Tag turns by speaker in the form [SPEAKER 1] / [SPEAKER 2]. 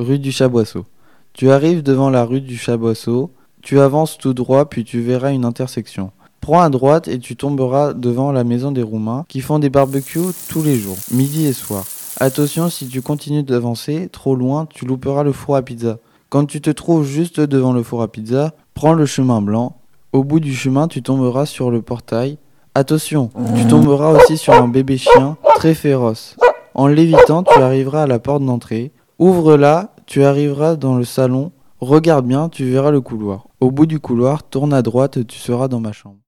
[SPEAKER 1] rue du Chaboisseau. Tu arrives devant la rue du Chaboisseau, tu avances tout droit puis tu verras une intersection. Prends à droite et tu tomberas devant la maison des Roumains qui font des barbecues tous les jours, midi et soir. Attention, si tu continues d'avancer trop loin, tu louperas le four à pizza. Quand tu te trouves juste devant le four à pizza, prends le chemin blanc. Au bout du chemin, tu tomberas sur le portail. Attention, tu tomberas aussi sur un bébé chien très féroce. En l'évitant, tu arriveras à la porte d'entrée. Ouvre-la, tu arriveras dans le salon. Regarde bien, tu verras le couloir. Au bout du couloir, tourne à droite, tu seras dans ma chambre.